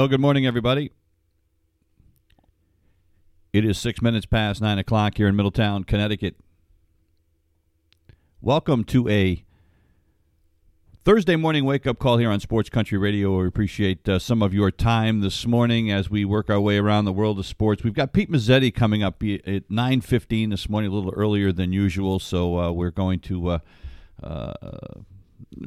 Well, good morning, everybody. It is six minutes past nine o'clock here in Middletown, Connecticut. Welcome to a Thursday morning wake up call here on Sports Country Radio. We appreciate uh, some of your time this morning as we work our way around the world of sports. We've got Pete Mazzetti coming up at nine fifteen this morning, a little earlier than usual. So uh, we're going to. Uh, uh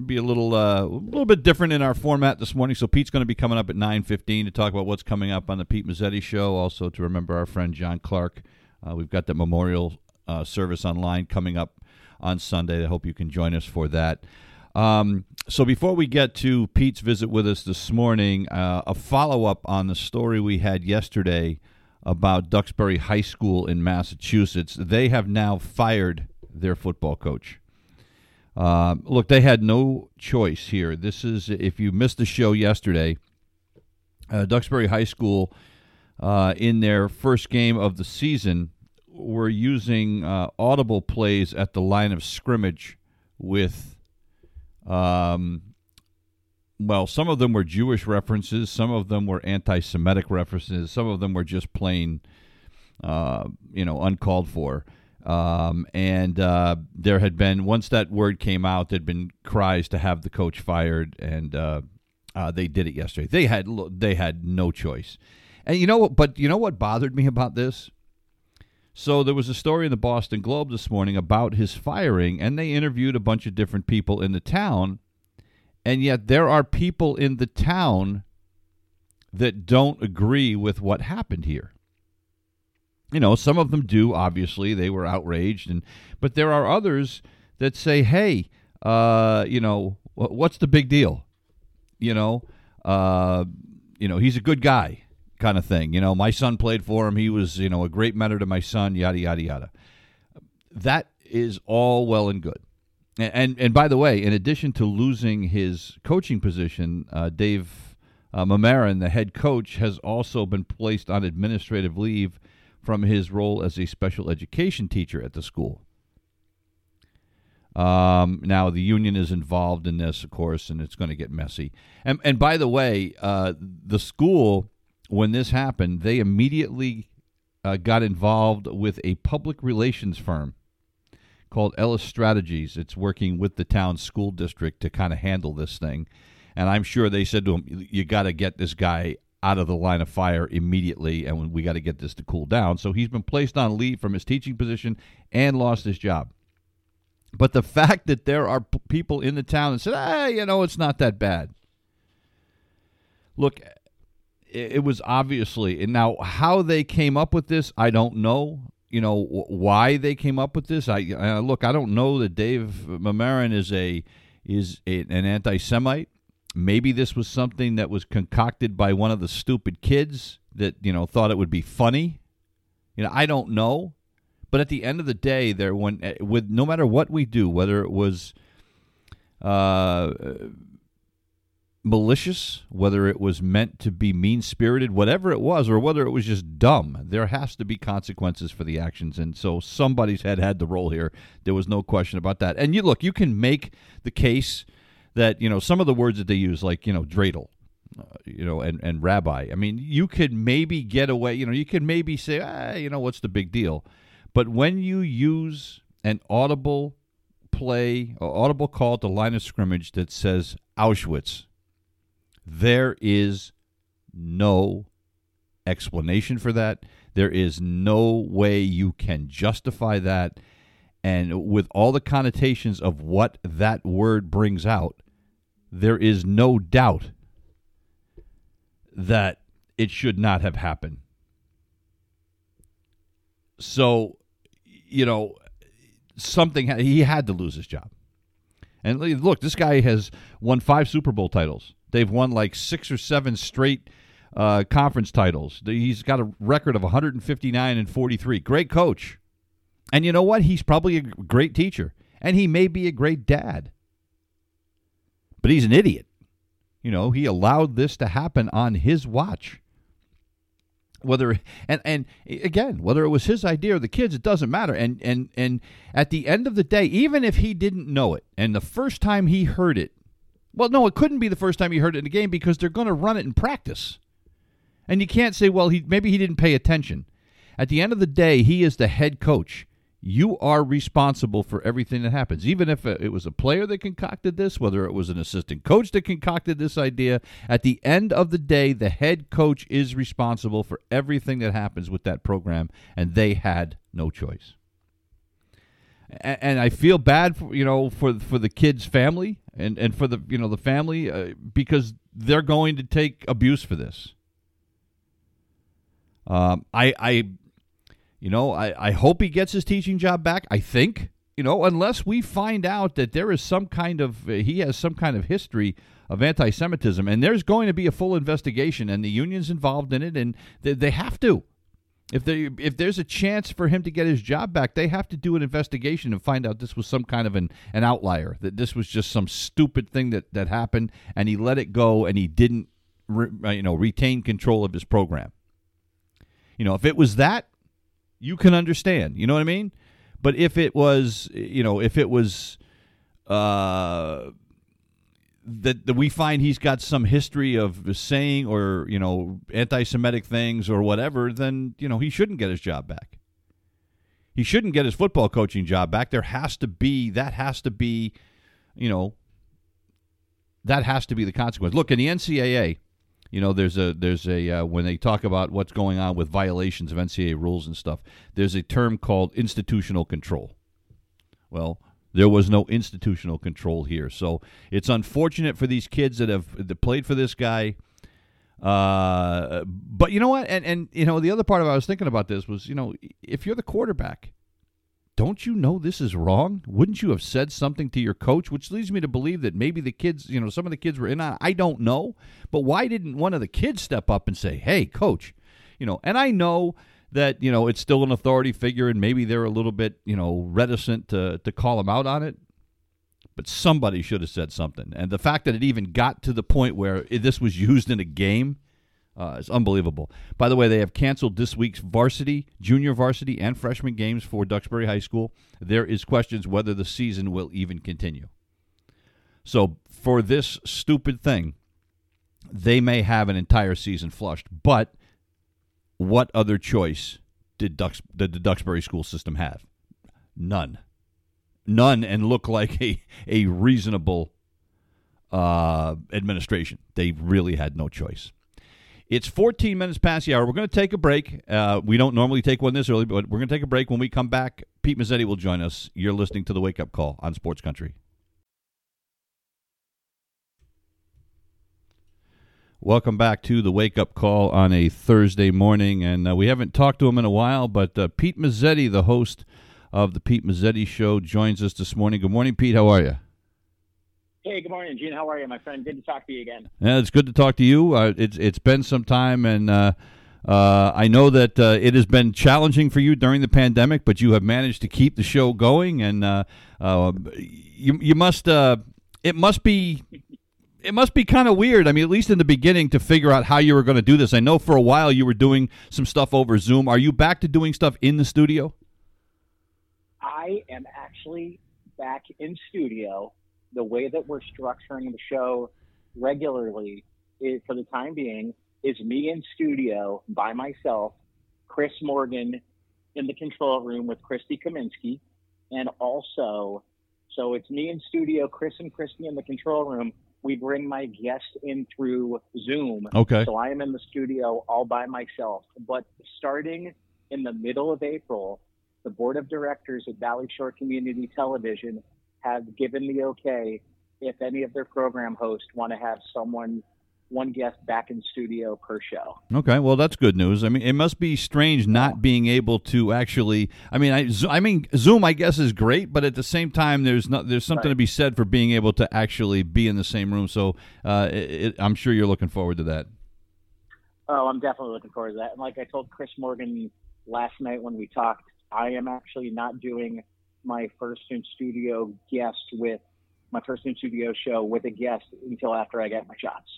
be a little uh, a little bit different in our format this morning. So Pete's going to be coming up at nine fifteen to talk about what's coming up on the Pete Mazzetti show. Also to remember our friend John Clark. Uh, we've got the memorial uh, service online coming up on Sunday. I hope you can join us for that. Um, so before we get to Pete's visit with us this morning, uh, a follow up on the story we had yesterday about Duxbury High School in Massachusetts. They have now fired their football coach. Uh, look, they had no choice here. This is if you missed the show yesterday. Uh, Duxbury High School, uh, in their first game of the season, were using uh, audible plays at the line of scrimmage with, um, well, some of them were Jewish references, some of them were anti-Semitic references, some of them were just plain, uh, you know, uncalled for. Um, and uh, there had been once that word came out, there'd been cries to have the coach fired, and uh, uh, they did it yesterday. They had they had no choice, and you know what? But you know what bothered me about this? So there was a story in the Boston Globe this morning about his firing, and they interviewed a bunch of different people in the town, and yet there are people in the town that don't agree with what happened here you know, some of them do. Obviously, they were outraged, and but there are others that say, "Hey, uh, you know, what's the big deal? You know, uh, you know, he's a good guy, kind of thing. You know, my son played for him. He was, you know, a great mentor to my son. Yada yada yada. That is all well and good. And and, and by the way, in addition to losing his coaching position, uh, Dave uh, Maimaron, the head coach, has also been placed on administrative leave from his role as a special education teacher at the school. Um, now the union is involved in this, of course, and it's going to get messy. And and by the way, uh, the school when this happened, they immediately uh, got involved with a public relations firm called Ellis Strategies. It's working with the town school district to kind of handle this thing. And I'm sure they said to him, "You got to get this guy out of the line of fire immediately, and we got to get this to cool down. So he's been placed on leave from his teaching position and lost his job. But the fact that there are p- people in the town that said, ah, you know, it's not that bad. Look, it, it was obviously, and now how they came up with this, I don't know. You know why they came up with this. I uh, look. I don't know that Dave Maimaron is a is a, an anti-Semite. Maybe this was something that was concocted by one of the stupid kids that, you know, thought it would be funny. You know, I don't know. But at the end of the day, there when eh, with no matter what we do, whether it was uh, malicious, whether it was meant to be mean spirited, whatever it was, or whether it was just dumb, there has to be consequences for the actions. And so somebody's head had the role here. There was no question about that. And you look, you can make the case that you know some of the words that they use, like you know dreidel, uh, you know, and and rabbi. I mean, you could maybe get away. You know, you could maybe say, ah, you know, what's the big deal? But when you use an audible play, or audible call the line of scrimmage that says Auschwitz, there is no explanation for that. There is no way you can justify that. And with all the connotations of what that word brings out, there is no doubt that it should not have happened. So, you know, something he had to lose his job. And look, this guy has won five Super Bowl titles. They've won like six or seven straight uh, conference titles. He's got a record of 159 and 43. Great coach. And you know what? He's probably a great teacher. And he may be a great dad. But he's an idiot. You know, he allowed this to happen on his watch. Whether and and again whether it was his idea or the kids it doesn't matter. And and and at the end of the day even if he didn't know it and the first time he heard it well no it couldn't be the first time he heard it in the game because they're going to run it in practice. And you can't say well he maybe he didn't pay attention. At the end of the day he is the head coach you are responsible for everything that happens. Even if it was a player that concocted this, whether it was an assistant coach that concocted this idea, at the end of the day, the head coach is responsible for everything that happens with that program, and they had no choice. And, I feel bad, for, you know, for for the kid's family and, and for the you know the family uh, because they're going to take abuse for this. Um, I I you know, I, I hope he gets his teaching job back. I think, you know, unless we find out that there is some kind of, uh, he has some kind of history of anti Semitism, and there's going to be a full investigation, and the union's involved in it, and they, they have to. If they if there's a chance for him to get his job back, they have to do an investigation and find out this was some kind of an, an outlier, that this was just some stupid thing that, that happened, and he let it go, and he didn't, re, uh, you know, retain control of his program. You know, if it was that, you can understand. You know what I mean? But if it was, you know, if it was uh, that, that we find he's got some history of saying or you know anti-Semitic things or whatever, then you know he shouldn't get his job back. He shouldn't get his football coaching job back. There has to be that has to be, you know, that has to be the consequence. Look in the NCAA you know there's a there's a uh, when they talk about what's going on with violations of NCAA rules and stuff there's a term called institutional control. Well there was no institutional control here. So it's unfortunate for these kids that have that played for this guy. Uh, but you know what? And and you know the other part of I was thinking about this was you know if you're the quarterback don't you know this is wrong? Wouldn't you have said something to your coach? Which leads me to believe that maybe the kids, you know, some of the kids were in on. I don't know, but why didn't one of the kids step up and say, "Hey, coach," you know? And I know that you know it's still an authority figure, and maybe they're a little bit, you know, reticent to to call him out on it. But somebody should have said something. And the fact that it even got to the point where this was used in a game uh, it's unbelievable. By the way, they have canceled this week's varsity, junior varsity, and freshman games for Duxbury High School. There is questions whether the season will even continue. So for this stupid thing, they may have an entire season flushed. But what other choice did, Dux, did the Duxbury school system have? None. None, and look like a, a reasonable uh, administration. They really had no choice. It's 14 minutes past the hour. We're going to take a break. Uh, we don't normally take one this early, but we're going to take a break. When we come back, Pete Mazzetti will join us. You're listening to the Wake Up Call on Sports Country. Welcome back to the Wake Up Call on a Thursday morning. And uh, we haven't talked to him in a while, but uh, Pete Mazzetti, the host of the Pete Mazzetti Show, joins us this morning. Good morning, Pete. How are you? Hey, good morning, Gene. How are you, my friend? Good to talk to you again. Yeah, it's good to talk to you. Uh, it's it's been some time, and uh, uh, I know that uh, it has been challenging for you during the pandemic, but you have managed to keep the show going, and uh, uh, you you must it must be. It must be kind of weird. I mean, at least in the beginning, to figure out how you were going to do this. I know for a while you were doing some stuff over Zoom. Are you back to doing stuff in the studio? I am actually back in studio the way that we're structuring the show regularly is, for the time being, is me in studio by myself, Chris Morgan in the control room with Christy Kaminsky, and also, so it's me in studio, Chris and Christy in the control room. We bring my guest in through Zoom. Okay. So I am in the studio all by myself. But starting in the middle of April, the board of directors at Valley Shore Community Television have given the okay if any of their program hosts want to have someone one guest back in studio per show. Okay, well that's good news. I mean, it must be strange not being able to actually. I mean, I, I mean, Zoom I guess is great, but at the same time, there's not there's something right. to be said for being able to actually be in the same room. So uh, it, I'm sure you're looking forward to that. Oh, I'm definitely looking forward to that. And like I told Chris Morgan last night when we talked, I am actually not doing my first in studio guest with my first in studio show with a guest until after I get my shots.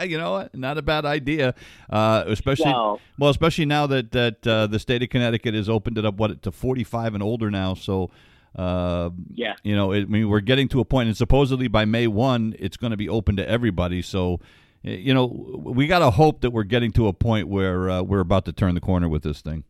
you know what? Not a bad idea, uh, especially well, well, especially now that that uh, the state of Connecticut has opened it up what to 45 and older now. So. Uh, yeah, you know, it, I mean, we're getting to a point, and supposedly by May one, it's going to be open to everybody. So, you know, we got to hope that we're getting to a point where uh, we're about to turn the corner with this thing.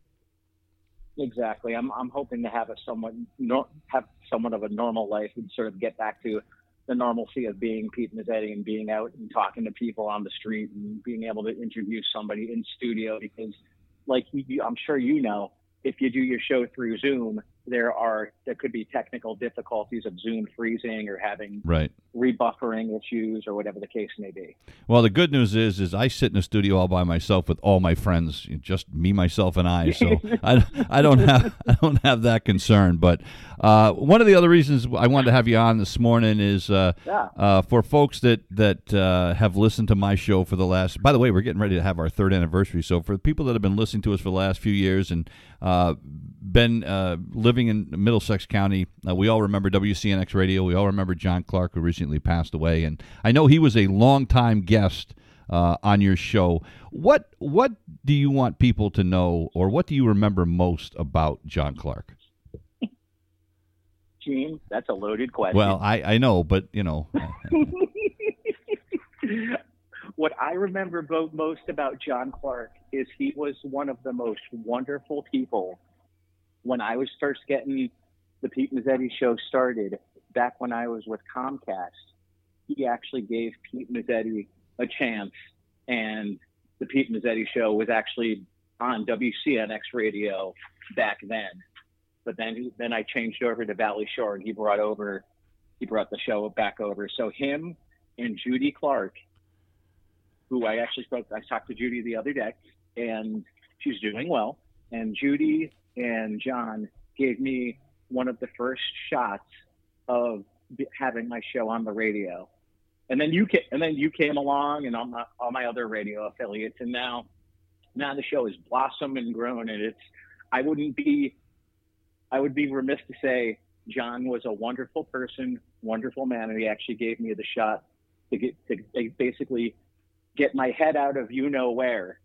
Exactly. I'm I'm hoping to have a somewhat no, have somewhat of a normal life and sort of get back to the normalcy of being Pete Mazzetti and being out and talking to people on the street and being able to interview somebody in studio because, like you, I'm sure you know, if you do your show through Zoom, there are there could be technical difficulties of Zoom freezing or having right rebuffering issues or whatever the case may be. Well, the good news is is I sit in a studio all by myself with all my friends, just me, myself, and I. So I, I don't have I don't have that concern. But uh, one of the other reasons I wanted to have you on this morning is uh, yeah. uh, for folks that that uh, have listened to my show for the last. By the way, we're getting ready to have our third anniversary. So for people that have been listening to us for the last few years and uh, been uh, living in Middlesex County, we all remember WCNX Radio. We all remember John Clark, who recently passed away, and I know he was a longtime guest uh, on your show. What what do you want people to know, or what do you remember most about John Clark? Gene, that's a loaded question. Well, I, I know, but you know. what I remember most about John Clark is he was one of the most wonderful people when I was first getting the Pete Mazzetti show started back when I was with Comcast. He actually gave Pete Mazzetti a chance, and the Pete Mazzetti show was actually on WCNX radio back then. But then then I changed over to Valley Shore, and he brought over he brought the show back over. So him and Judy Clark, who I actually spoke, I talked to Judy the other day, and she's doing well. And Judy and John gave me one of the first shots of having my show on the radio and then you came, and then you came along, and all my all my other radio affiliates, and now now the show has blossomed and grown, and it's I wouldn't be I would be remiss to say John was a wonderful person, wonderful man, and he actually gave me the shot to get to basically get my head out of you know where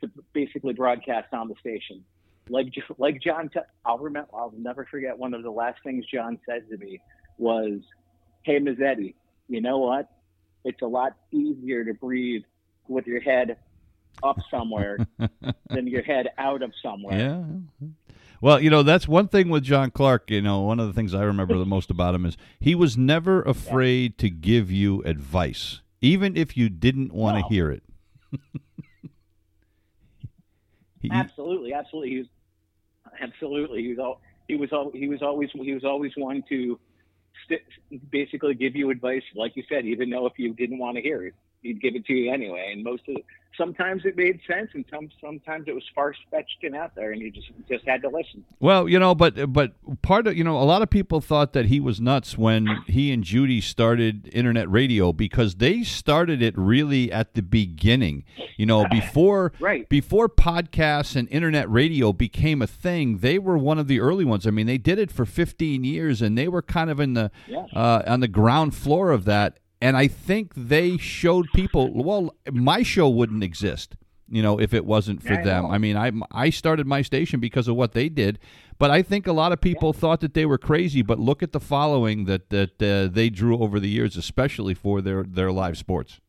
to basically broadcast on the station. Like like John, i I'll remember. I'll never forget one of the last things John said to me was, "Hey Mazzetti, you know what? It's a lot easier to breathe with your head up somewhere than your head out of somewhere. Yeah. Well, you know, that's one thing with John Clark. You know, one of the things I remember the most about him is he was never afraid yeah. to give you advice, even if you didn't want to no. hear it. he, absolutely, absolutely. He was, absolutely. He was, all, he was, all, he was always, he was always one to st- basically give you advice, like you said, even though if you didn't want to hear it, he'd give it to you anyway. And most of the, sometimes it made sense, and some sometimes it was far fetched and out there, and you just just had to listen. Well, you know, but but part of you know, a lot of people thought that he was nuts when he and Judy started internet radio because they started it really at the beginning. You know, before right. before podcasts and internet radio became a thing, they were one of the early ones. I mean, they did it for 15 years, and they were kind of in the yeah. uh, on the ground floor of that and I think they showed people. Well, my show wouldn't exist, you know, if it wasn't for yeah, them. I, I, mean, I I started my station because of what they did, but I think a lot of people yeah. thought that they were crazy. But look at the following that that uh, they drew over the years, especially for their their live sports.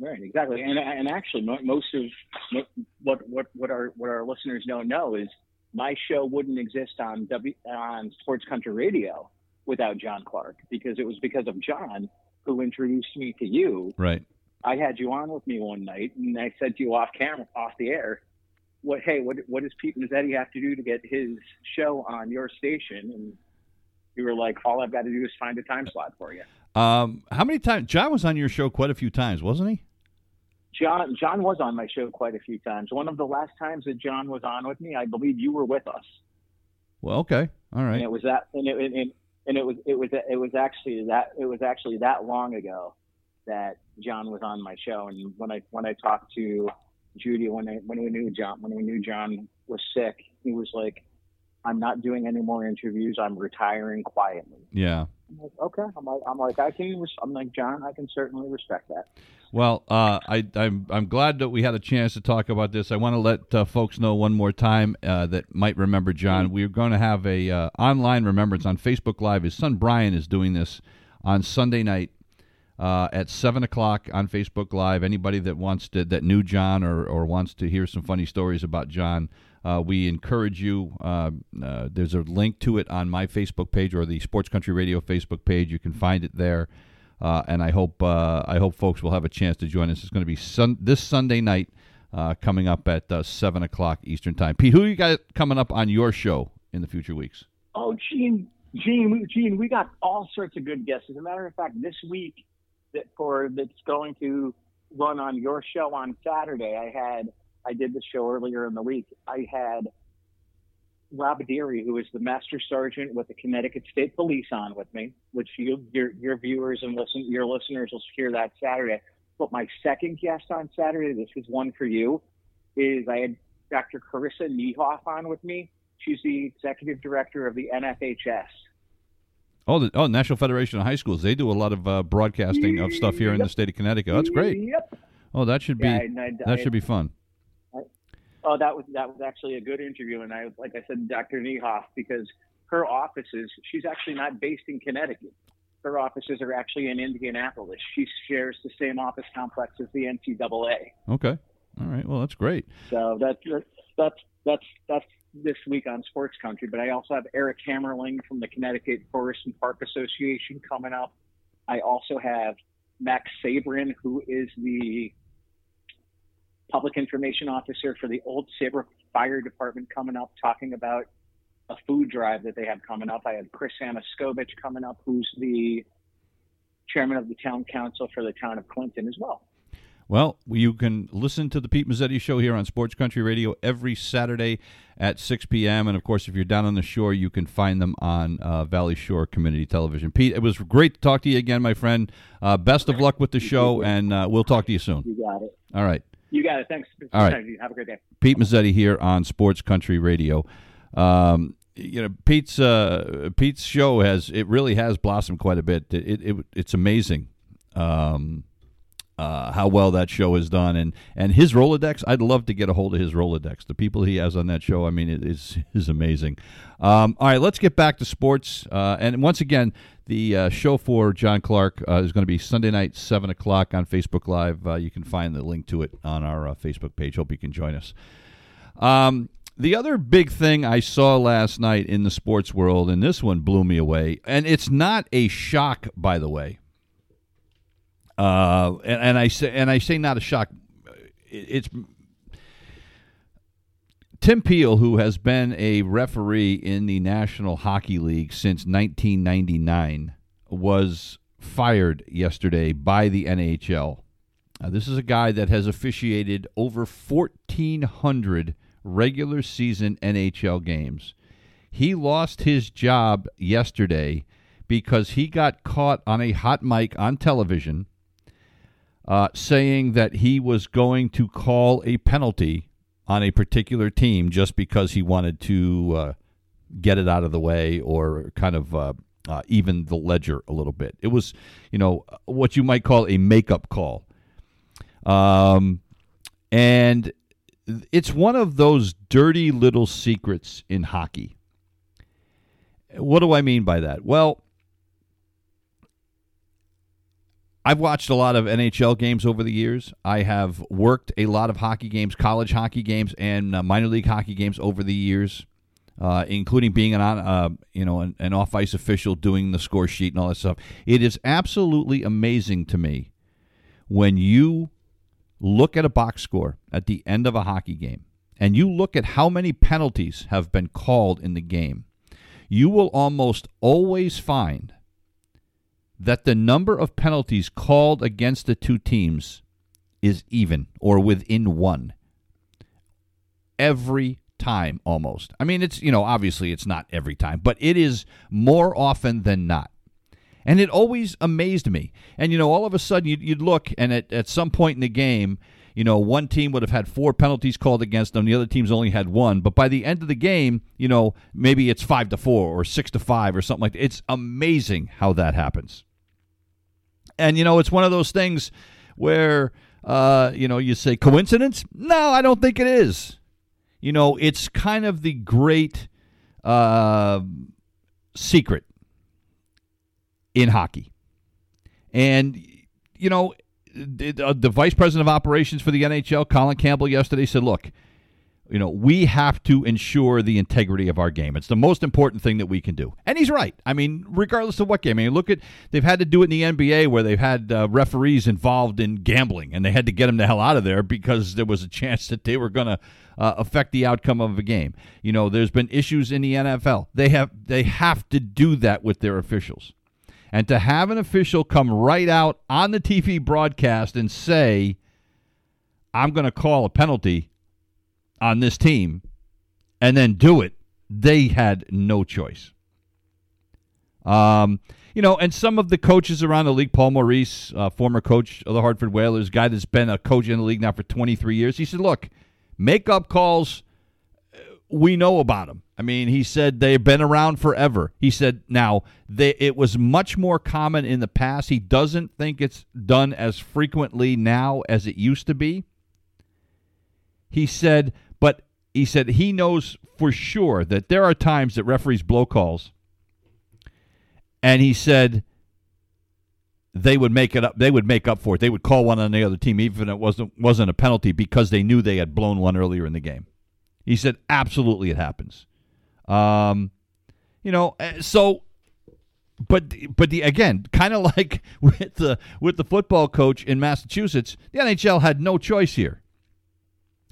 Right, exactly, and and actually, most of what what what our what our listeners don't know is my show wouldn't exist on W on Sports Country Radio without John Clark because it was because of John who introduced me to you. Right. I had you on with me one night, and I said to you off camera, off the air, "What? Hey, what? What does Pete and Mazzetti have to do to get his show on your station?" And you were like, "All I've got to do is find a time slot for you." Um, how many times? John was on your show quite a few times, wasn't he? John John was on my show quite a few times. One of the last times that John was on with me, I believe you were with us. Well, okay, all right. And it was that, and it, and, and it was it was it was actually that it was actually that long ago that John was on my show. And when I when I talked to Judy when I when we knew John when we knew John was sick, he was like, "I'm not doing any more interviews. I'm retiring quietly." Yeah. I'm like, okay. I'm like, I'm like, I can. I'm like, John, I can certainly respect that. Well, uh, I, I'm I'm glad that we had a chance to talk about this. I want to let uh, folks know one more time uh, that might remember John. We're going to have a uh, online remembrance on Facebook Live. His son Brian is doing this on Sunday night uh, at seven o'clock on Facebook Live. Anybody that wants to that knew John or or wants to hear some funny stories about John. Uh, we encourage you. Uh, uh, there's a link to it on my Facebook page or the Sports Country Radio Facebook page. You can find it there, uh, and I hope uh, I hope folks will have a chance to join us. It's going to be sun- this Sunday night, uh, coming up at seven o'clock Eastern Time. Pete, who you got coming up on your show in the future weeks? Oh, Gene, Gene, Gene, we got all sorts of good guests. As a matter of fact, this week that for that's going to run on your show on Saturday, I had I did the show earlier in the week. I had Rob Deary, who is the Master Sergeant with the Connecticut State Police, on with me, which you, your your viewers and listen your listeners will hear that Saturday. But my second guest on Saturday, this is one for you, is I had Dr. Karissa Niehoff on with me. She's the executive director of the NFHS. Oh, the oh, National Federation of High Schools. They do a lot of uh, broadcasting of stuff here yep. in the state of Connecticut. That's great. Yep. Oh, that should be yeah, I, I, that I, should be fun. Oh, that was that was actually a good interview, and I like I said, Dr. Niehoff, because her offices, she's actually not based in Connecticut. Her offices are actually in Indianapolis. She shares the same office complex as the NCAA. Okay, all right. Well, that's great. So that's that's that's that's this week on Sports Country. But I also have Eric Hammerling from the Connecticut Forest and Park Association coming up. I also have Max Sabrin, who is the public information officer for the Old Saybrook Fire Department coming up, talking about a food drive that they have coming up. I have Chris Aniskovich coming up, who's the chairman of the town council for the town of Clinton as well. Well, you can listen to the Pete Mazzetti Show here on Sports Country Radio every Saturday at 6 p.m. And of course, if you're down on the shore, you can find them on uh, Valley Shore Community Television. Pete, it was great to talk to you again, my friend. Uh, best of luck with the show, and uh, we'll talk to you soon. You got it. All right. You got it. Thanks. All right. Have a great day. Pete Mazzetti here on Sports Country Radio. Um, you know, Pete's uh, Pete's show has it really has blossomed quite a bit. It, it, it it's amazing. Um, uh, how well that show is done, and and his Rolodex. I'd love to get a hold of his Rolodex. The people he has on that show, I mean, it is is amazing. Um, all right, let's get back to sports. Uh, and once again, the uh, show for John Clark uh, is going to be Sunday night, seven o'clock on Facebook Live. Uh, you can find the link to it on our uh, Facebook page. Hope you can join us. Um, the other big thing I saw last night in the sports world, and this one blew me away, and it's not a shock, by the way. Uh, and, and, I say, and I say not a shock. It's Tim Peel, who has been a referee in the National Hockey League since 1999, was fired yesterday by the NHL. Uh, this is a guy that has officiated over 1,400 regular season NHL games. He lost his job yesterday because he got caught on a hot mic on television uh, saying that he was going to call a penalty on a particular team just because he wanted to uh, get it out of the way or kind of uh, uh, even the ledger a little bit. It was, you know, what you might call a makeup call. Um, and it's one of those dirty little secrets in hockey. What do I mean by that? Well, I've watched a lot of NHL games over the years. I have worked a lot of hockey games, college hockey games, and uh, minor league hockey games over the years, uh, including being an uh, you know an, an off ice official, doing the score sheet and all that stuff. It is absolutely amazing to me when you look at a box score at the end of a hockey game and you look at how many penalties have been called in the game. You will almost always find that the number of penalties called against the two teams is even or within one every time almost. I mean, it's, you know, obviously it's not every time, but it is more often than not. And it always amazed me. And, you know, all of a sudden you'd, you'd look, and at, at some point in the game, you know, one team would have had four penalties called against them, the other team's only had one. But by the end of the game, you know, maybe it's five to four or six to five or something like that. It's amazing how that happens. And, you know, it's one of those things where, uh, you know, you say coincidence? No, I don't think it is. You know, it's kind of the great uh, secret in hockey. And, you know, the, the vice president of operations for the NHL, Colin Campbell, yesterday said, look, you know, we have to ensure the integrity of our game. It's the most important thing that we can do. And he's right. I mean, regardless of what game. I mean, look at, they've had to do it in the NBA where they've had uh, referees involved in gambling and they had to get them the hell out of there because there was a chance that they were going to uh, affect the outcome of a game. You know, there's been issues in the NFL. They have, they have to do that with their officials. And to have an official come right out on the TV broadcast and say, I'm going to call a penalty on this team and then do it, they had no choice. Um, you know, and some of the coaches around the league, Paul Maurice, uh, former coach of the Hartford Whalers, guy that's been a coach in the league now for 23 years, he said, look, make up calls, uh, we know about them. I mean, he said they've been around forever. He said now they, it was much more common in the past. He doesn't think it's done as frequently now as it used to be. He said, he said he knows for sure that there are times that referees blow calls. And he said they would make it up. They would make up for it. They would call one on the other team, even if it wasn't wasn't a penalty, because they knew they had blown one earlier in the game. He said, absolutely, it happens. Um, you know, eh, so but but the again, kind of like with the with the football coach in Massachusetts, the NHL had no choice here.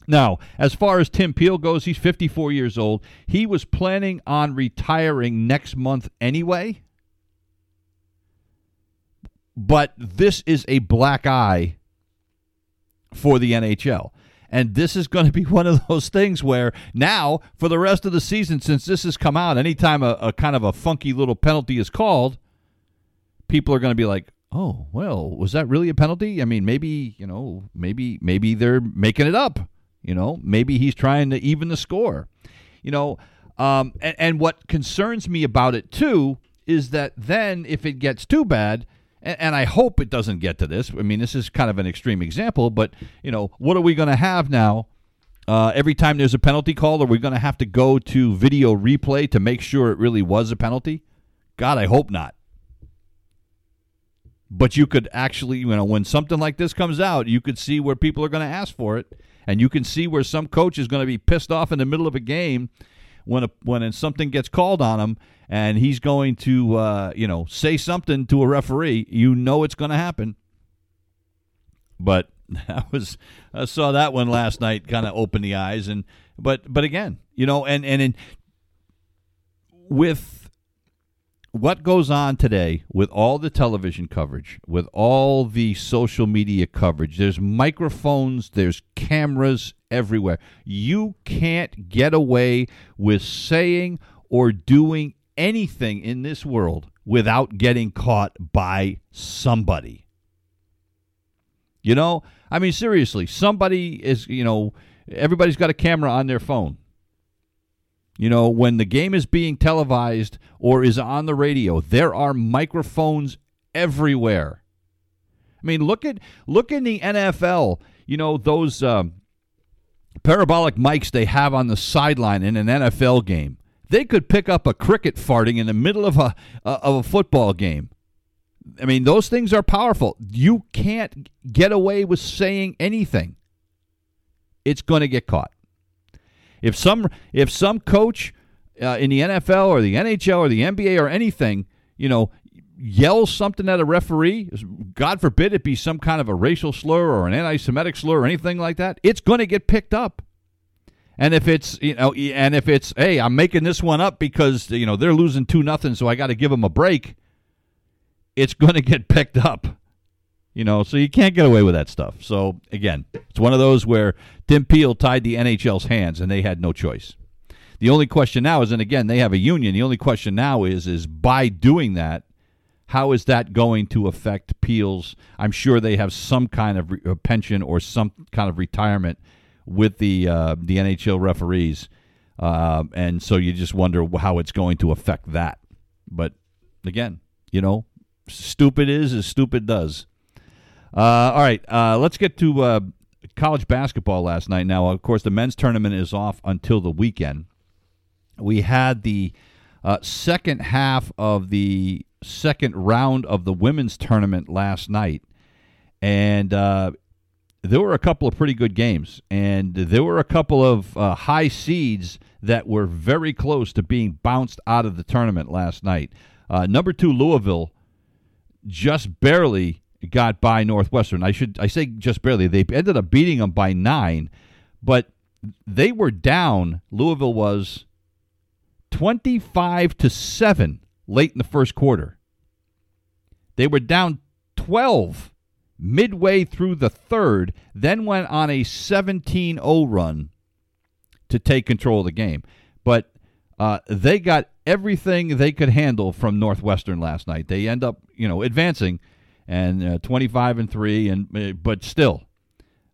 Now, as far as Tim Peel goes, he's 54 years old. He was planning on retiring next month anyway. But this is a black eye for the NHL. And this is going to be one of those things where now, for the rest of the season, since this has come out, anytime a, a kind of a funky little penalty is called, people are going to be like, "Oh, well, was that really a penalty? I mean, maybe you know, maybe maybe they're making it up. You know, maybe he's trying to even the score. You know, um, and, and what concerns me about it too is that then if it gets too bad, and, and I hope it doesn't get to this. I mean, this is kind of an extreme example, but you know, what are we going to have now? Uh, every time there's a penalty call, are we going to have to go to video replay to make sure it really was a penalty? God, I hope not. But you could actually, you know, when something like this comes out, you could see where people are going to ask for it, and you can see where some coach is going to be pissed off in the middle of a game when a, when something gets called on him, and he's going to, uh, you know, say something to a referee. You know it's going to happen. But that was I saw that one last night, kind of open the eyes, and but but again, you know, and and in with what goes on today with all the television coverage, with all the social media coverage, there's microphones, there's cameras everywhere. You can't get away with saying or doing anything in this world without getting caught by somebody. You know, I mean, seriously, somebody is, you know, everybody's got a camera on their phone. You know, when the game is being televised or is on the radio, there are microphones everywhere. I mean, look at look in the NFL. You know those um, parabolic mics they have on the sideline in an NFL game. They could pick up a cricket farting in the middle of a uh, of a football game. I mean, those things are powerful. You can't get away with saying anything. It's going to get caught. If some if some coach uh, in the NFL or the NHL or the NBA or anything, you know, yells something at a referee, God forbid it be some kind of a racial slur or an anti-Semitic slur or anything like that, it's going to get picked up. And if it's you know, and if it's hey, I'm making this one up because you know they're losing two nothing, so I got to give them a break. it's going to get picked up. You know, so you can't get away with that stuff. So again, it's one of those where Tim Peel tied the NHL's hands and they had no choice. The only question now is, and again, they have a union. The only question now is, is by doing that, how is that going to affect Peel's? I'm sure they have some kind of re- uh, pension or some kind of retirement with the uh, the NHL referees, uh, and so you just wonder how it's going to affect that. But again, you know, stupid is as stupid does. Uh, all right, uh, let's get to uh, college basketball last night. Now, of course, the men's tournament is off until the weekend. We had the uh, second half of the second round of the women's tournament last night, and uh, there were a couple of pretty good games, and there were a couple of uh, high seeds that were very close to being bounced out of the tournament last night. Number two, Louisville, just barely got by Northwestern. I should I say just barely. They ended up beating them by nine, but they were down. Louisville was twenty-five to seven late in the first quarter. They were down twelve midway through the third, then went on a 17 0 run to take control of the game. But uh, they got everything they could handle from Northwestern last night. They end up, you know, advancing and uh, 25 and 3 and uh, but still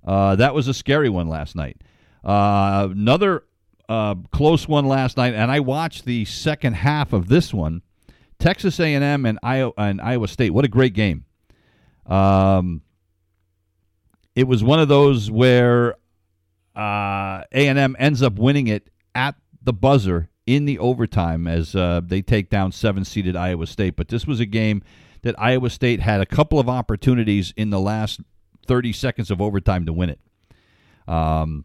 uh, that was a scary one last night. Uh, another uh, close one last night and I watched the second half of this one. Texas A&M and Iowa, and Iowa State. What a great game. Um, it was one of those where uh, A&M ends up winning it at the buzzer in the overtime as they take down seven-seeded Iowa State. But this was a game that Iowa State had a couple of opportunities in the last 30 seconds of overtime to win it. Um,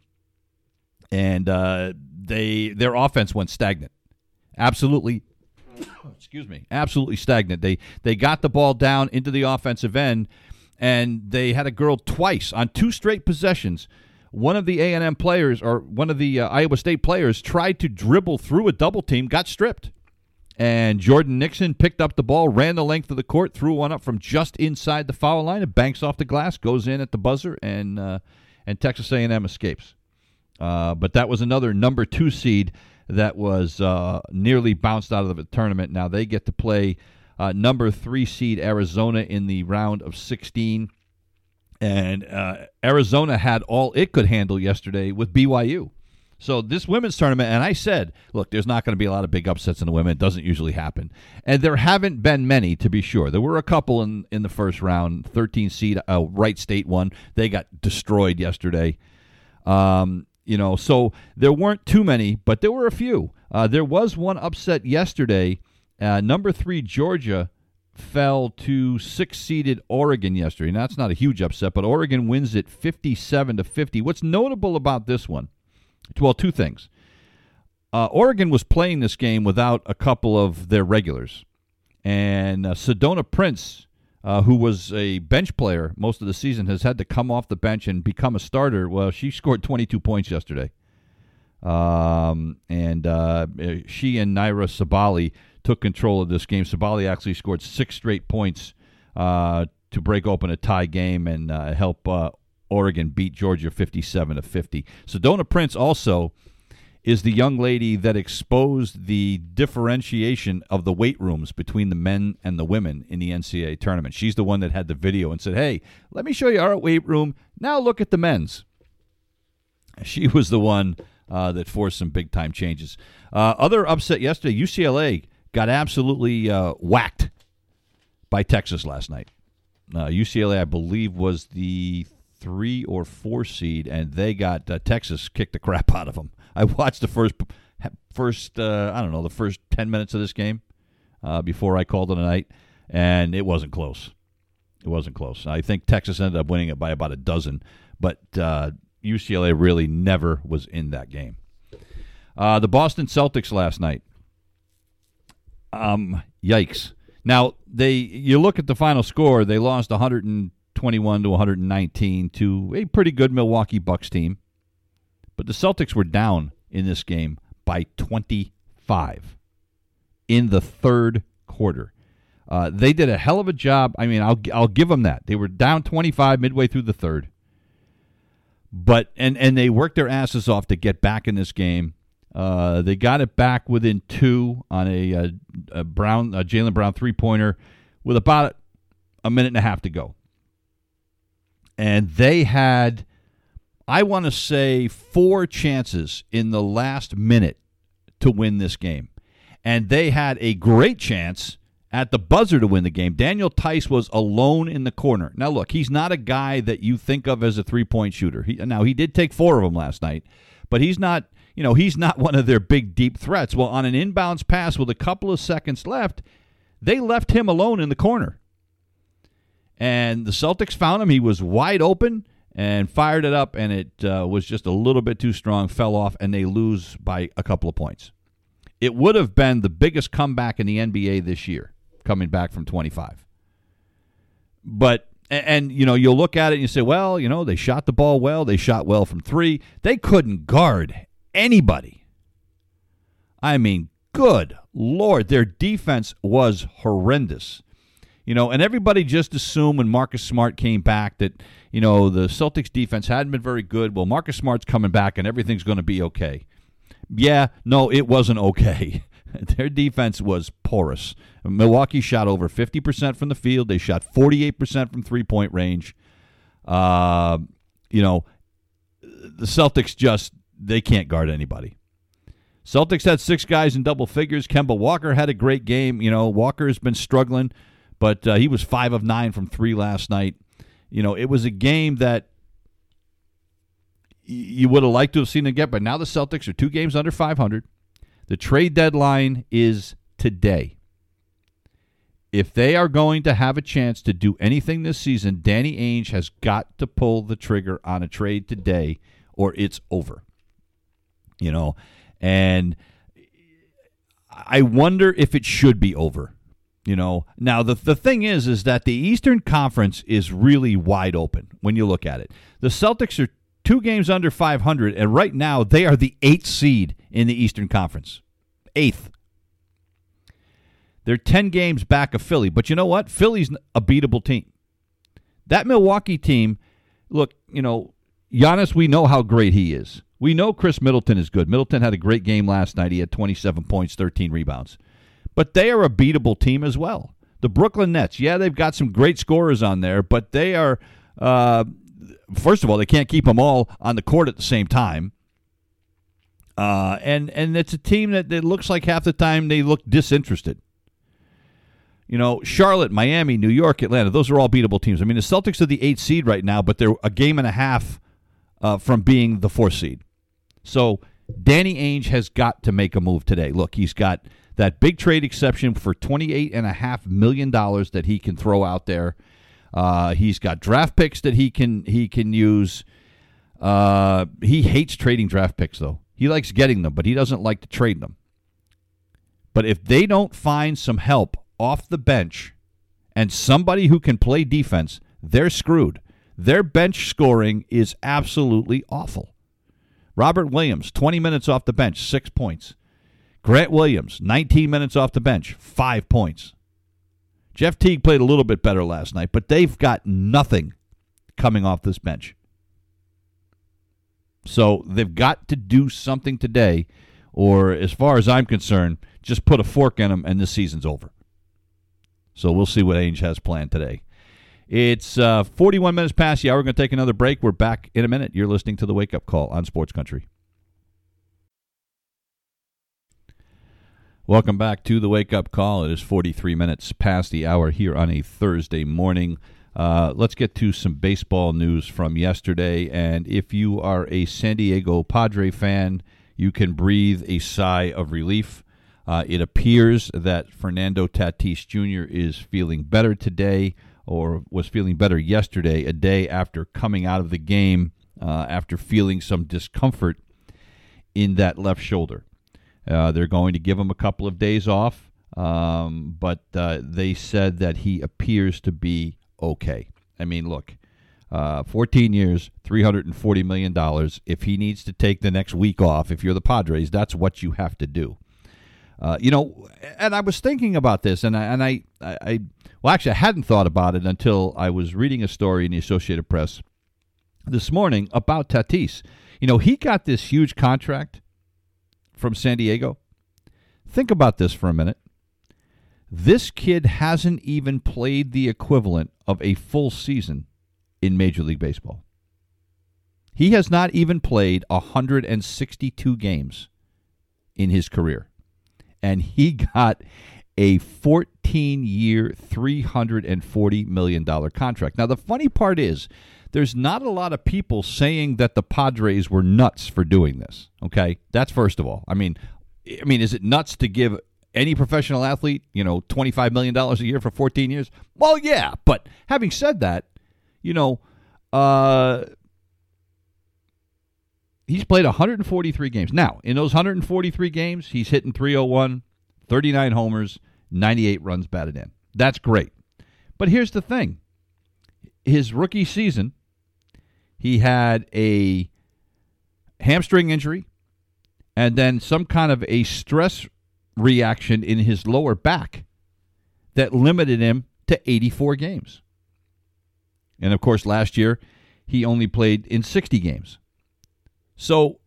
and uh, they their offense went stagnant. Absolutely excuse me, absolutely stagnant. They they got the ball down into the offensive end, and they had a girl twice on two straight possessions. One of the A and M players, or one of the uh, Iowa State players, tried to dribble through a double team, got stripped, and Jordan Nixon picked up the ball, ran the length of the court, threw one up from just inside the foul line, It banks off the glass, goes in at the buzzer, and uh, and Texas A and M escapes. Uh, but that was another number two seed that was uh, nearly bounced out of the tournament. Now they get to play uh, number three seed Arizona in the round of 16. And uh, Arizona had all it could handle yesterday with BYU. So this women's tournament, and I said, look, there's not going to be a lot of big upsets in the women. It doesn't usually happen, and there haven't been many, to be sure. There were a couple in in the first round. 13 seed, uh, Wright State won. They got destroyed yesterday. Um, you know, so there weren't too many, but there were a few. Uh, there was one upset yesterday. Uh, number three Georgia fell to six-seeded Oregon yesterday. Now that's not a huge upset, but Oregon wins it 57 to 50. What's notable about this one? Well, two things. Uh, Oregon was playing this game without a couple of their regulars, and uh, Sedona Prince uh, who was a bench player most of the season, has had to come off the bench and become a starter. Well, she scored 22 points yesterday. Um, and uh, she and Nyara Sabally took control of this game. Sabally actually scored six straight points uh, to break open a tie game and uh, help Oregon beat Georgia 57 to 50. Sedona Prince also is the young lady that exposed the differentiation of the weight rooms between the men and the women in the NCAA tournament. She's the one that had the video and said, "Hey, let me show you our weight room. Now look at the men's." She was the one uh, that forced some big time changes. Uh, other upset yesterday: UCLA got absolutely uh, whacked by Texas last night. UCLA, uh, I believe, was the three or four seed, and they got uh, Texas kicked the crap out of them. I watched the first first uh, I don't know the first ten minutes of this game uh, before I called it a night, and it wasn't close. It wasn't close. I think Texas ended up winning it by about a dozen, but uh, UCLA really never was in that game. Uh, the Boston Celtics last night. Um, yikes! Now they you look at the final score. They lost 121 to 119 to a pretty good Milwaukee Bucks team. But the Celtics were down in this game by 25 in the third quarter. Uh, they did a hell of a job. I mean, I'll I'll give them that. They were down 25 midway through the third, but and and they worked their asses off to get back in this game. Uh, they got it back within two on a, a, a Brown, a Jaylen Brown three pointer, with about a minute and a half to go, and they had, I want to say, four chances in the last minute to win this game, and they had a great chance at the buzzer to win the game. Daniel Theis was alone in the corner. Now, look, he's not a guy that you think of as a three point shooter. He, now, he did take four of them last night, but he's not. You know, he's not one of their big deep threats. Well, on an inbounds pass with a couple of seconds left, they left him alone in the corner. And the Celtics found him. He was wide open and fired it up, and it uh, was just a little bit too strong, fell off, and they lose by a couple of points. It would have been the biggest comeback in the NBA this year coming back from 25. But and, and, you know you'll look at it and you say, well, you know they shot the ball well, they shot well from three. They couldn't guard anybody. I mean, good lord, their defense was horrendous. You know, and everybody just assumed when Marcus Smart came back that you know the Celtics defense hadn't been very good. Well, Marcus Smart's coming back and everything's going to be okay. Yeah, no, it wasn't okay. Their defense was porous. Milwaukee shot over 50% from the field. They shot 48% from three point range. Uh, you know, the Celtics just, they can't guard anybody. Celtics had six guys in double figures. Kemba Walker had a great game. You know, Walker has been struggling, but uh, he was five of nine from three last night. You know, it was a game that you would have liked to have seen them get, but now the Celtics are two games under 500. The trade deadline is today. If they are going to have a chance to do anything this season, Danny Ainge has got to pull the trigger on a trade today or it's over. You know, and I wonder if it should be over. You know, now the the thing is, is that the Eastern Conference is really wide open when you look at it. The Celtics are two games under 500, and right now they are the eighth seed in the Eastern Conference. Eighth. They're 10 games back of Philly. But you know what? Philly's a beatable team. That Milwaukee team, look, you know, Giannis, we know how great he is. We know Khris Middleton is good. Middleton had a great game last night. He had 27 points, 13 rebounds. But they are a beatable team as well. The Brooklyn Nets, yeah, they've got some great scorers on there, but they are uh, first of all, they can't keep them all on the court at the same time. Uh, and and it's a team that, that looks like half the time they look disinterested. You know, Charlotte, Miami, New York, Atlanta, those are all beatable teams. I mean, the Celtics are the eighth seed right now, but they're a game and a half uh, from being the fourth seed. So Danny Ainge has got to make a move today. Look, he's got that big trade exception for $28.5 million that he can throw out there uh, he's got draft picks that he can he can use. Uh, he hates trading draft picks though. He likes getting them, but he doesn't like to trade them. But if they don't find some help off the bench and somebody who can play defense, they're screwed. Their bench scoring is absolutely awful. Robert Williams, 20 minutes off the bench, six points. Grant Williams, 19 minutes off the bench, five points. Jeff Teague played a little bit better last night, but they've got nothing coming off this bench. So they've got to do something today, or as far as I'm concerned, just put a fork in them and this season's over. So we'll see what Ainge has planned today. It's uh, 41 minutes past the hour. We're going to take another break. We're back in a minute. You're listening to the Wake Up Call on Sports Country. Welcome back to the Wake Up Call. It is 43 minutes past the hour here on a Thursday morning. Uh, let's get to some baseball news from yesterday. And if you are a San Diego Padre fan, you can breathe a sigh of relief. Uh, it appears that Fernando Tatis Jr. is feeling better today, or was feeling better yesterday, a day after coming out of the game uh, after feeling some discomfort in that left shoulder. Uh, they're going to give him a couple of days off, um, but uh, they said that he appears to be okay. I mean, look, uh, 14 years, $340 million. If he needs to take the next week off, if you're the Padres, that's what you have to do. Uh, you know, and I was thinking about this, and I, and I I, I well, actually, I hadn't thought about it until I was reading a story in the Associated Press this morning about Tatis. You know, he got this huge contract from San Diego. Think about this for a minute. This kid hasn't even played the equivalent of a full season in Major League Baseball. He has not even played 162 games in his career. And he got a 14 year, $340 million contract. Now, the funny part is, there's not a lot of people saying that the Padres were nuts for doing this. Okay, that's first of all. I mean, I mean, is it nuts to give any professional athlete, you know, twenty five million dollars a year for fourteen years? Well, yeah. But having said that, you know, uh, he's played 143 games. Now, in those 143 games, he's hitting 301, 39 homers, 98 runs batted in. That's great. But here's the thing his rookie season, he had a hamstring injury and then some kind of a stress reaction in his lower back that limited him to 84 games. And of course, last year, he only played in 60 games. So,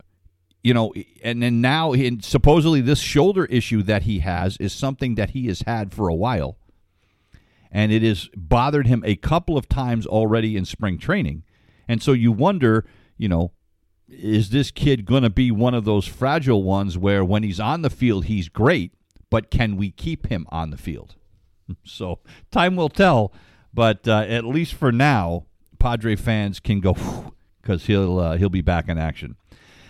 you know, and then now, in, supposedly, this shoulder issue that he has is something that he has had for a while. And it has bothered him a couple of times already in spring training. And so you wonder, you know, is this kid going to be one of those fragile ones where when he's on the field, he's great, but can we keep him on the field? So time will tell. But uh, at least for now, Padre fans can go because he'll uh, he'll be back in action.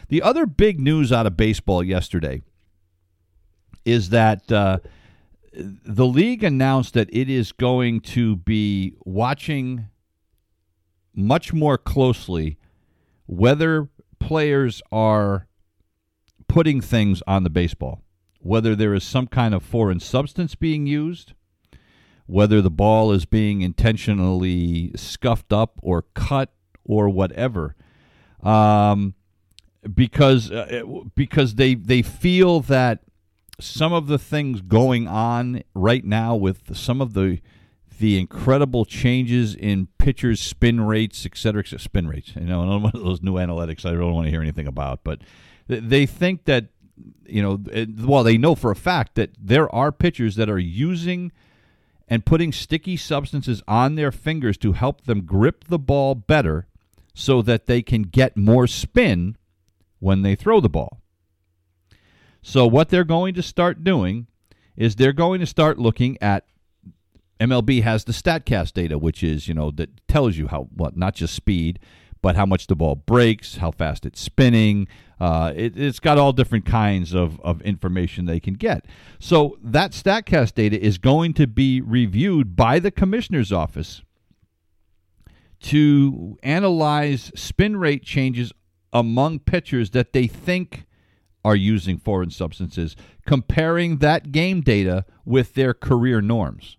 The other big news out of baseball yesterday is that uh, the league announced that it is going to be watching much more closely whether players are putting things on the baseball, whether there is some kind of foreign substance being used, whether the ball is being intentionally scuffed up or cut or whatever. Um, because uh, because they they feel that some of the things going on right now with some of the the incredible changes in pitchers' spin rates, et cetera, et cetera spin rates. You know, one of those new analytics I don't want to hear anything about, but they think that you know, well, they know for a fact that there are pitchers that are using and putting sticky substances on their fingers to help them grip the ball better so that they can get more spin when they throw the ball. So, what they're going to start doing is they're going to start looking at MLB has the Statcast data, which is you know that tells you how what not just speed, but how much the ball breaks, how fast it's spinning. Uh, it, has got all different kinds of, of information they can get. So that Statcast data is going to be reviewed by the commissioner's office to analyze spin rate changes among pitchers that they think are using foreign substances, comparing that game data with their career norms.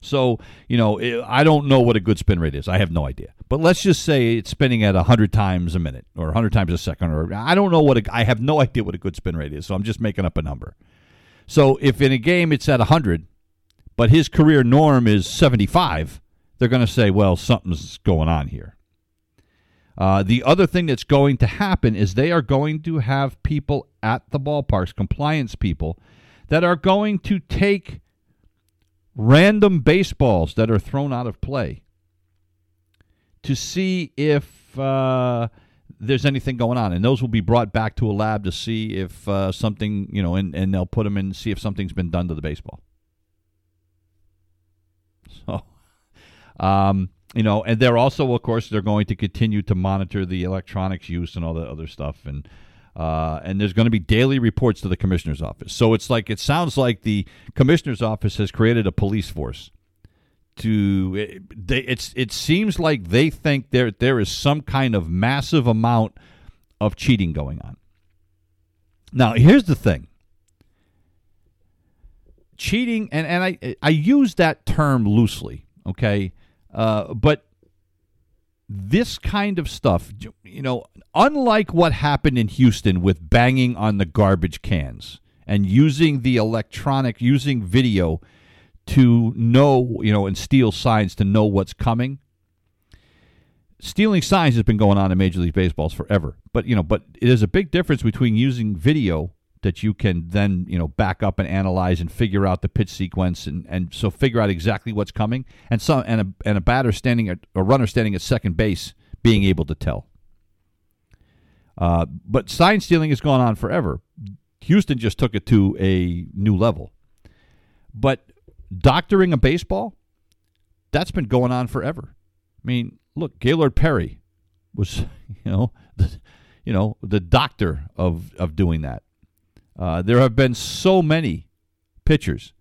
So, you know, I don't know what a good spin rate is. I have no idea. But let's just say it's spinning at 100 times a minute or 100 times a second or I don't know what a, I have no idea what a good spin rate is. So I'm just making up a number. So if in a game it's at 100, but his career norm is 75, they're going to say, well, something's going on here. Uh, the other thing that's going to happen is they are going to have people at the ballparks, compliance people, that are going to take random baseballs that are thrown out of play to see if uh, there's anything going on. And those will be brought back to a lab to see if uh, something, you know, and, and they'll put them in see if something's been done to the baseball. So, um, you know, and they're also, of course, they're going to continue to monitor the electronics use and all the other stuff. And uh, and there's going to be daily reports to the commissioner's office. So it's like it sounds like the commissioner's office has created a police force. To it, they, it's it seems like they think there there is some kind of massive amount of cheating going on. Now here's the thing. Cheating, and, and I I use that term loosely, okay, uh, but this kind of stuff, you know, unlike what happened in Houston with banging on the garbage cans and using the electronic, using video to know, you know, and steal signs to know what's coming. Stealing signs has been going on in Major League Baseball forever, but you know, but there's a big difference between using video that you can then you know back up and analyze and figure out the pitch sequence and, and so figure out exactly what's coming and some and a and a batter standing at a runner standing at second base being able to tell. Uh, but sign stealing has gone on forever. Houston just took it to a new level. But doctoring a baseball, that's been going on forever. I mean, look, Gaylord Perry was, you know, the, you know, the doctor of of doing that. Uh, there have been so many pitchers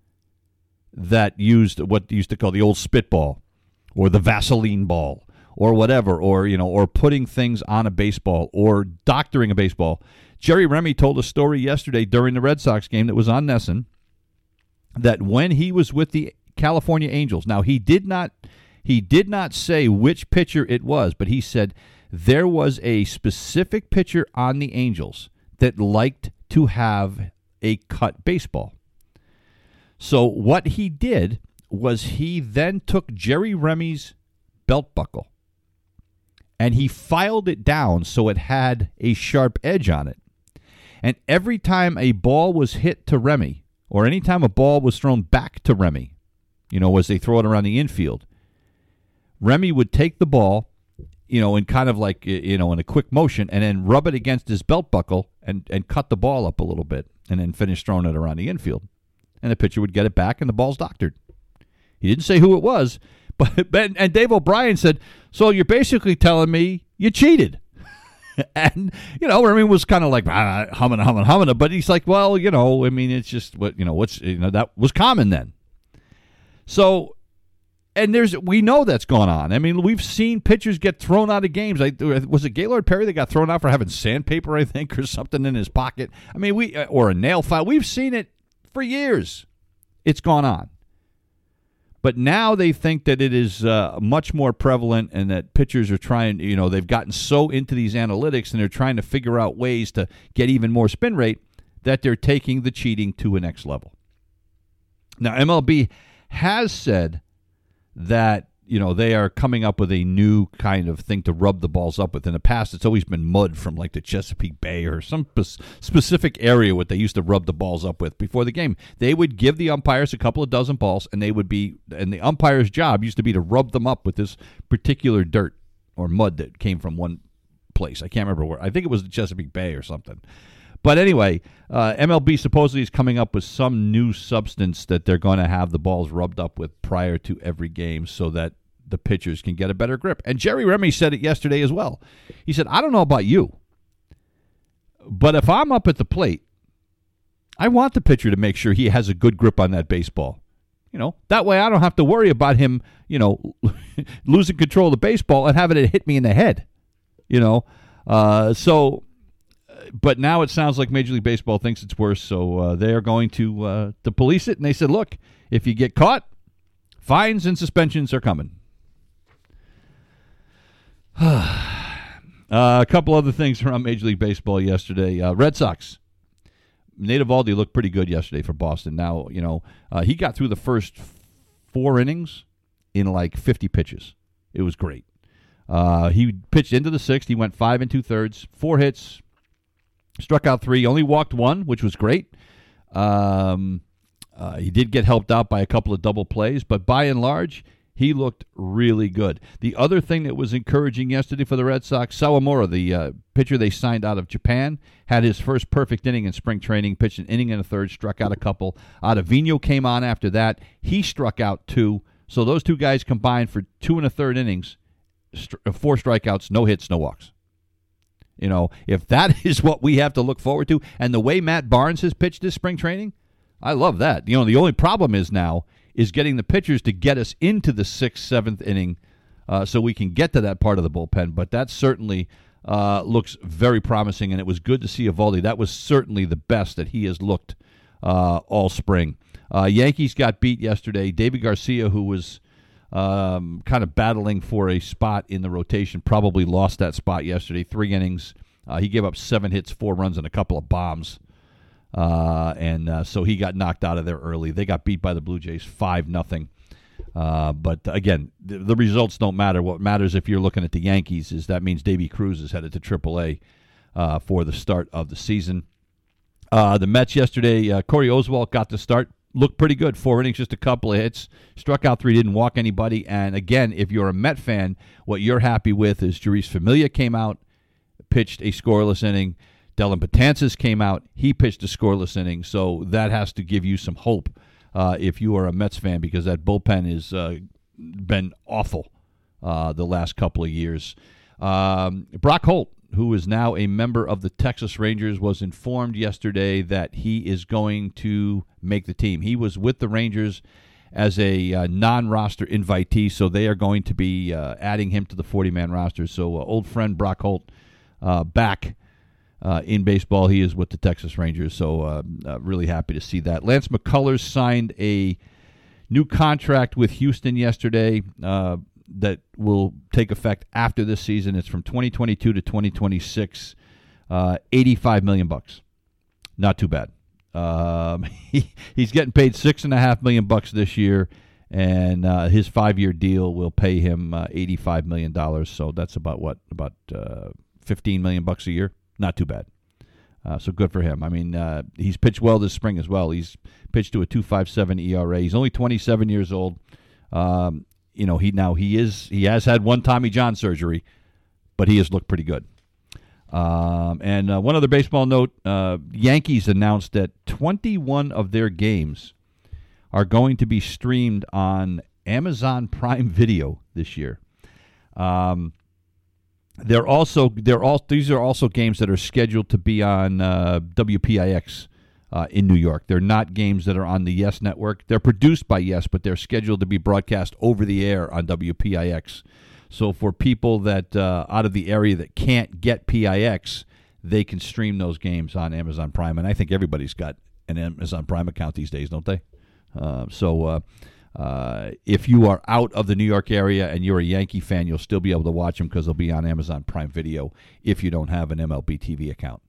that used what used to call the old spitball or the Vaseline ball or whatever, or you know, or putting things on a baseball or doctoring a baseball. Jerry Remy told a story yesterday during the Red Sox game that was on NESN that when he was with the California Angels, now he did not he did not say which pitcher it was, but he said there was a specific pitcher on the Angels that liked to have a cut baseball. So what he did was he then took Jerry Remy's belt buckle and he filed it down so it had a sharp edge on it. And every time a ball was hit to Remy, or any time a ball was thrown back to Remy, you know, as they throw it around the infield, Remy would take the ball, you know, in kind of like, you know, in a quick motion and then rub it against his belt buckle and, and cut the ball up a little bit and then finish throwing it around the infield. And the pitcher would get it back and the ball's doctored. He didn't say who it was, but and Dave O'Brien said, "So you're basically telling me you cheated." and you know, I Remy was kind of like ah, humming, humming, humming, but he's like, "Well, you know, I mean, it's just what you know. What's you know that was common then." So, and there's we know that's going on. I mean, we've seen pitchers get thrown out of games. Like was it Gaylord Perry that got thrown out for having sandpaper, I think, or something in his pocket? I mean, we uh, or a nail file. We've seen it for years. It's gone on. But now they think that it is uh, much more prevalent and that pitchers are trying, you know, they've gotten so into these analytics and they're trying to figure out ways to get even more spin rate that they're taking the cheating to a next level. Now, MLB has said that you know they are coming up with a new kind of thing to rub the balls up with. In the past, it's always been mud from like the Chesapeake Bay or some specific area what they used to rub the balls up with before the game. They would give the umpires a couple of dozen balls, and they would be, and the umpire's job used to be to rub them up with this particular dirt or mud that came from one place. I can't remember where. I think it was the Chesapeake Bay or something. But anyway, uh, MLB supposedly is coming up with some new substance that they're going to have the balls rubbed up with prior to every game so that the pitchers can get a better grip. And Jerry Remy said it yesterday as well. He said, I don't know about you, but if I'm up at the plate, I want the pitcher to make sure he has a good grip on that baseball. You know, that way I don't have to worry about him, you know, losing control of the baseball and having it hit me in the head. You know, uh, so but now it sounds like Major League Baseball thinks it's worse, so uh, they are going to uh, to police it. And they said, look, if you get caught, fines and suspensions are coming. uh, a couple other things around Major League Baseball yesterday. Uh, Red Sox. Nate Eovaldi looked pretty good yesterday for Boston. Now, you know, uh, he got through the first four innings in like 50 pitches. It was great. Uh, he pitched into the sixth. He went five and two thirds, four hits, Struck out three, only walked one, which was great. Um, uh, he did get helped out by a couple of double plays, but by and large, he looked really good. The other thing that was encouraging yesterday for the Red Sox, Sawamura, the uh, pitcher they signed out of Japan, had his first perfect inning in spring training, pitched an inning and a third, struck out a couple. Ottavino came on after that. He struck out two. So those two guys combined for two and a third innings, st- four strikeouts, no hits, no walks. You know, if that is what we have to look forward to, and the way Matt Barnes has pitched this spring training, I love that. You know, the only problem is now is getting the pitchers to get us into the sixth, seventh inning, uh, so we can get to that part of the bullpen. But that certainly uh, looks very promising, and it was good to see Eovaldi. That was certainly the best that he has looked uh, all spring. Uh, Yankees got beat yesterday. David Garcia, who was um, kind of battling for a spot in the rotation. Probably lost that spot yesterday. Three innings. Uh, he gave up seven hits, four runs, and a couple of bombs. uh, and uh, so he got knocked out of there early. They got beat by the Blue Jays five nothing. Uh, but again, the, the, results don't matter. What matters if you're looking at the Yankees is that means Davy Cruz is headed to AAA uh, for the start of the season. Uh, the Mets yesterday, Corey Oswalt got the start. Looked pretty good. Four innings, just a couple of hits. Struck out three, didn't walk anybody. And again, if you're a Met fan, what you're happy with is Jeurys Familia came out, pitched a scoreless inning. Dellin Betances came out. He pitched a scoreless inning. So that has to give you some hope uh, if you are a Mets fan because that bullpen has uh, been awful uh, the last couple of years. Um, Brock Holt, who is now a member of the Texas Rangers, was informed yesterday that he is going to make the team. He was with the Rangers as a uh, non-roster invitee, so they are going to be uh, adding him to the 40-man roster. So, uh, old friend Brock Holt back uh, in baseball. He is with the Texas Rangers, so uh, uh, really happy to see that. Lance McCullers signed a new contract with Houston yesterday uh, that will take effect after this season. It's from 2022 to 2026, uh, 85 million bucks. Not too bad. Um, he, he's getting paid six and a half million bucks this year, and uh, his five-year deal will pay him eighty-five million dollars. So that's about what about fifteen million bucks a year not too bad. Uh, so good for him. I mean, uh, he's pitched well this spring as well. He's pitched to a 2.57 ERA. He's only 27 years old. Um, you know, he now he is he has had one Tommy John surgery, but he has looked pretty good. Um, and uh, one other baseball note: uh, Yankees announced that 21 of their games are going to be streamed on Amazon Prime Video this year. Um, they're also they're all these are also games that are scheduled to be on uh, WPIX uh, in New York. They're not games that are on the Yes network. They're produced by Yes, but they're scheduled to be broadcast over the air on WPIX. So for people that uh, out of the area that can't get PIX, they can stream those games on Amazon Prime, and I think everybody's got an Amazon Prime account these days, don't they? Uh, so uh, uh, if you are out of the New York area and you're a Yankee fan, you'll still be able to watch them because they'll be on Amazon Prime Video if you don't have an MLB TV account.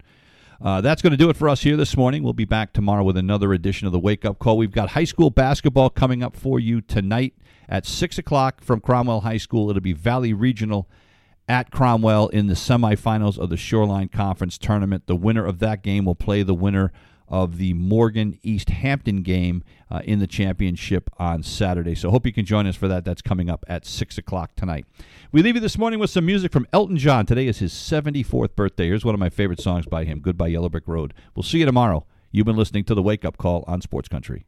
Uh, that's going to do it for us here this morning. We'll be back tomorrow with another edition of the Wake Up Call. We've got high school basketball coming up for you tonight at 6 o'clock from Cromwell High School. It'll be Valley Regional at Cromwell in the semifinals of the Shoreline Conference Tournament. The winner of that game will play the winner of the Morgan East Hampton game uh, in the championship on Saturday. So hope you can join us for that. That's coming up at 6 o'clock tonight. We leave you this morning with some music from Elton John. Today is his 74th birthday. Here's one of my favorite songs by him Goodbye Yellow Brick Road. We'll see you tomorrow. You've been listening to the Wake Up Call on Sports Country.